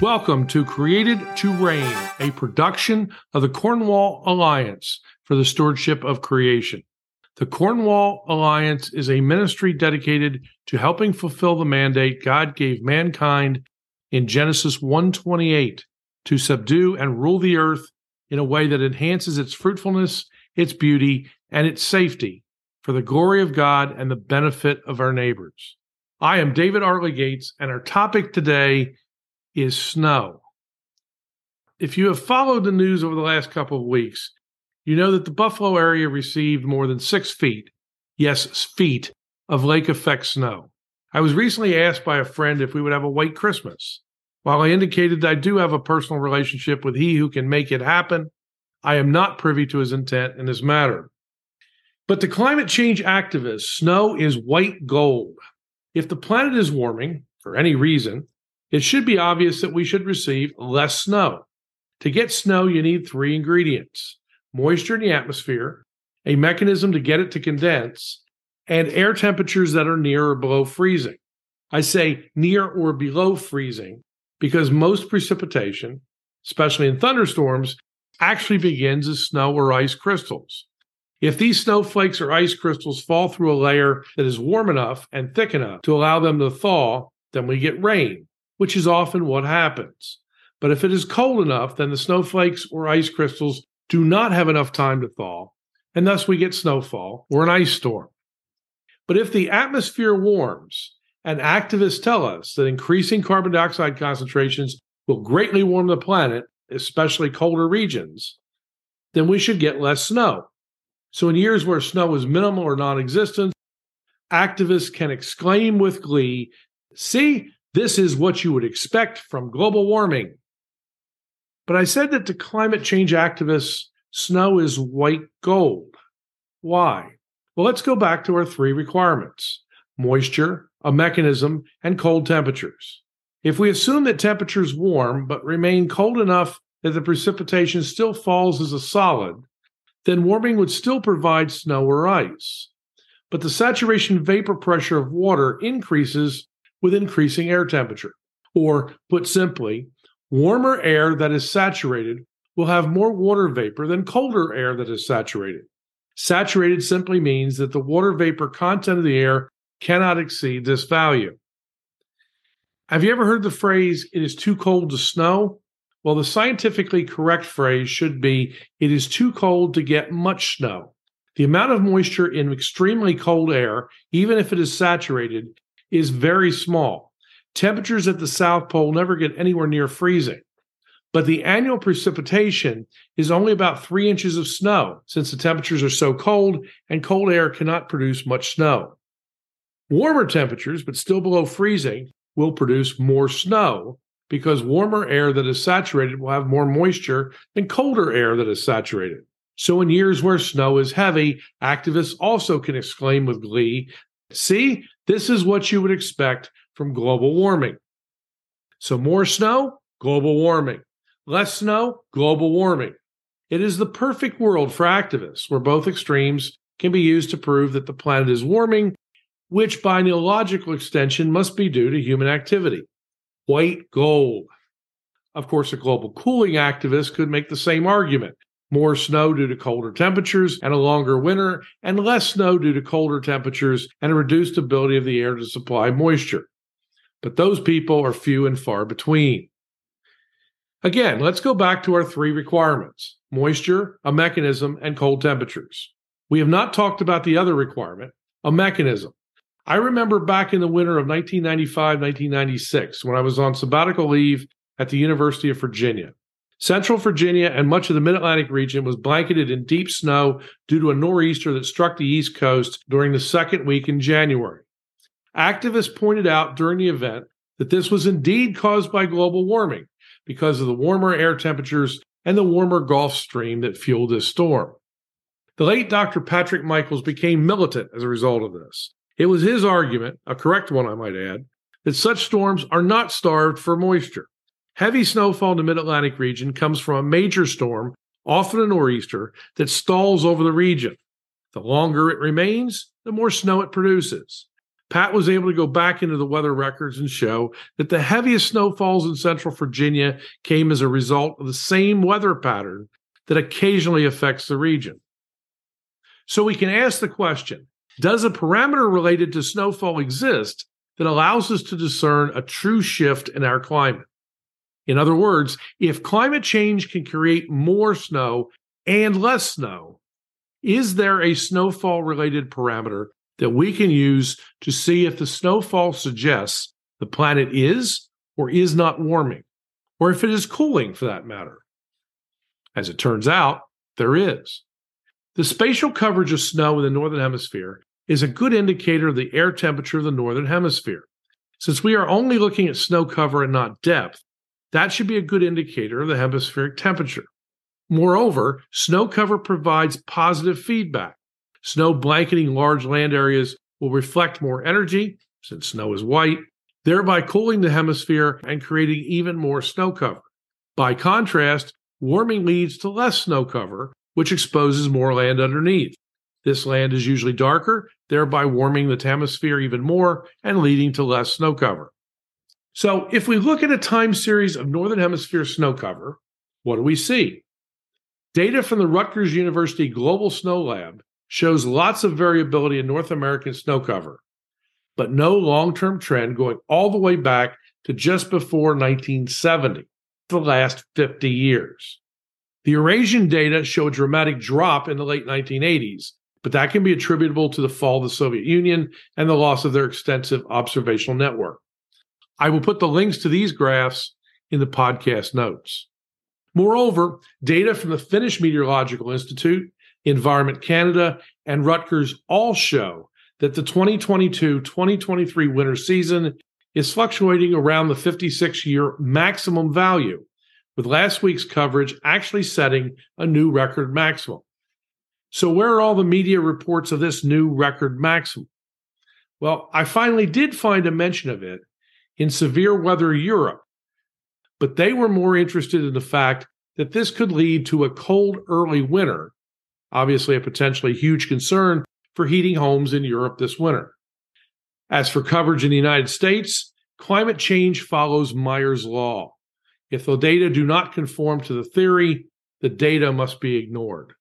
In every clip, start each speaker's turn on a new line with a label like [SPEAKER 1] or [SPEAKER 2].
[SPEAKER 1] Welcome to Created to Reign, a production of the Cornwall Alliance for the Stewardship of Creation. The Cornwall Alliance is a ministry dedicated to helping fulfill the mandate God gave mankind in Genesis 1:28 to subdue and rule the earth in a way that enhances its fruitfulness, its beauty, and its safety for the glory of God and the benefit of our neighbors. I am David R. Legates, and our topic today is snow. If you have followed the news over the last couple of weeks, you know that the Buffalo area received more than six feet, yes, feet, of lake effect snow. I was recently asked by a friend if we would have a white Christmas. While I indicated I do have a personal relationship with he who can make it happen, I am not privy to his intent in this matter. But to climate change activists, snow is white gold. If the planet is warming, for any reason, it should be obvious that we should receive less snow. To get snow, you need three ingredients moisture in the atmosphere, a mechanism to get it to condense, and air temperatures that are near or below freezing. I say near or below freezing because most precipitation, especially in thunderstorms, actually begins as snow or ice crystals. If these snowflakes or ice crystals fall through a layer that is warm enough and thick enough to allow them to thaw, then we get rain which is often what happens. But if it is cold enough, then the snowflakes or ice crystals do not have enough time to thaw, and thus we get snowfall or an ice storm. But if the atmosphere warms, and activists tell us that increasing carbon dioxide concentrations will greatly warm the planet, especially colder regions, then we should get less snow. So, in years where snow is minimal or non existent, activists can exclaim with glee, See, this is what you would expect from global warming. But I said that to climate change activists, snow is white gold. Why? Well, let's go back to our three requirements moisture, a mechanism, and cold temperatures. If we assume that temperatures warm but remain cold enough that the precipitation still falls as a solid, then warming would still provide snow or ice. But the saturation vapor pressure of water increases with increasing air temperature. Or, put simply, warmer air that is saturated will have more water vapor than colder air that is saturated. Saturated simply means that the water vapor content of the air cannot exceed this value. Have you ever heard the phrase, it is too cold to snow? Well, the scientifically correct phrase should be, it is too cold to get much snow. The amount of moisture in extremely cold air, even if it is saturated, is very small. Temperatures at the South Pole never get anywhere near freezing. But the annual precipitation is only about three inches of snow since the temperatures are so cold and cold air cannot produce much snow. Warmer temperatures, but still below freezing, will produce more snow because warmer air that is saturated will have more moisture than colder air that is saturated. So, in years where snow is heavy, activists also can exclaim with glee See, this is what you would expect from global warming. So, more snow, global warming. Less snow, global warming. It is the perfect world for activists where both extremes can be used to prove that the planet is warming, which by neological extension must be due to human activity. White gold. Of course, a global cooling activist could make the same argument more snow due to colder temperatures and a longer winter, and less snow due to colder temperatures and a reduced ability of the air to supply moisture. But those people are few and far between. Again, let's go back to our three requirements moisture, a mechanism, and cold temperatures. We have not talked about the other requirement, a mechanism. I remember back in the winter of 1995 1996 when I was on sabbatical leave at the University of Virginia. Central Virginia and much of the mid Atlantic region was blanketed in deep snow due to a nor'easter that struck the East Coast during the second week in January. Activists pointed out during the event that this was indeed caused by global warming because of the warmer air temperatures and the warmer Gulf Stream that fueled this storm. The late Dr. Patrick Michaels became militant as a result of this. It was his argument, a correct one, I might add, that such storms are not starved for moisture. Heavy snowfall in the mid Atlantic region comes from a major storm, often a nor'easter, that stalls over the region. The longer it remains, the more snow it produces. Pat was able to go back into the weather records and show that the heaviest snowfalls in central Virginia came as a result of the same weather pattern that occasionally affects the region. So we can ask the question Does a parameter related to snowfall exist that allows us to discern a true shift in our climate? In other words, if climate change can create more snow and less snow, is there a snowfall related parameter that we can use to see if the snowfall suggests the planet is or is not warming, or if it is cooling for that matter? As it turns out, there is. The spatial coverage of snow in the Northern Hemisphere is a good indicator of the air temperature of the Northern Hemisphere. Since we are only looking at snow cover and not depth, that should be a good indicator of the hemispheric temperature. Moreover, snow cover provides positive feedback. Snow blanketing large land areas will reflect more energy, since snow is white, thereby cooling the hemisphere and creating even more snow cover. By contrast, warming leads to less snow cover, which exposes more land underneath. This land is usually darker, thereby warming the hemisphere even more and leading to less snow cover. So, if we look at a time series of Northern Hemisphere snow cover, what do we see? Data from the Rutgers University Global Snow Lab shows lots of variability in North American snow cover, but no long term trend going all the way back to just before 1970, the last 50 years. The Eurasian data show a dramatic drop in the late 1980s, but that can be attributable to the fall of the Soviet Union and the loss of their extensive observational network. I will put the links to these graphs in the podcast notes. Moreover, data from the Finnish Meteorological Institute Environment Canada, and Rutgers all show that the 2022 2023 winter season is fluctuating around the 56 year maximum value, with last week's coverage actually setting a new record maximum. So, where are all the media reports of this new record maximum? Well, I finally did find a mention of it in Severe Weather Europe, but they were more interested in the fact that this could lead to a cold early winter obviously a potentially huge concern for heating homes in Europe this winter. As for coverage in the United States, climate change follows Maier's Law. If the data do not conform to the theory, the data must be ignored.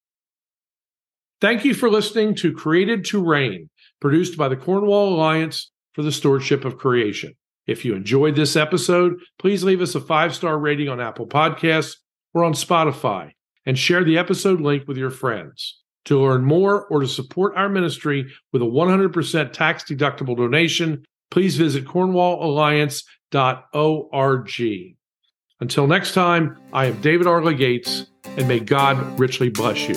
[SPEAKER 1] Thank you for listening to Created to Reign, produced by the Cornwall Alliance for the Stewardship of Creation. If you enjoyed this episode, please leave us a five star rating on Apple Podcasts or on Spotify and share the episode link with your friends. To learn more or to support our ministry with a 100% tax deductible donation, please visit cornwallalliance.org. Until next time, I am David R. Legates, and may God richly bless you.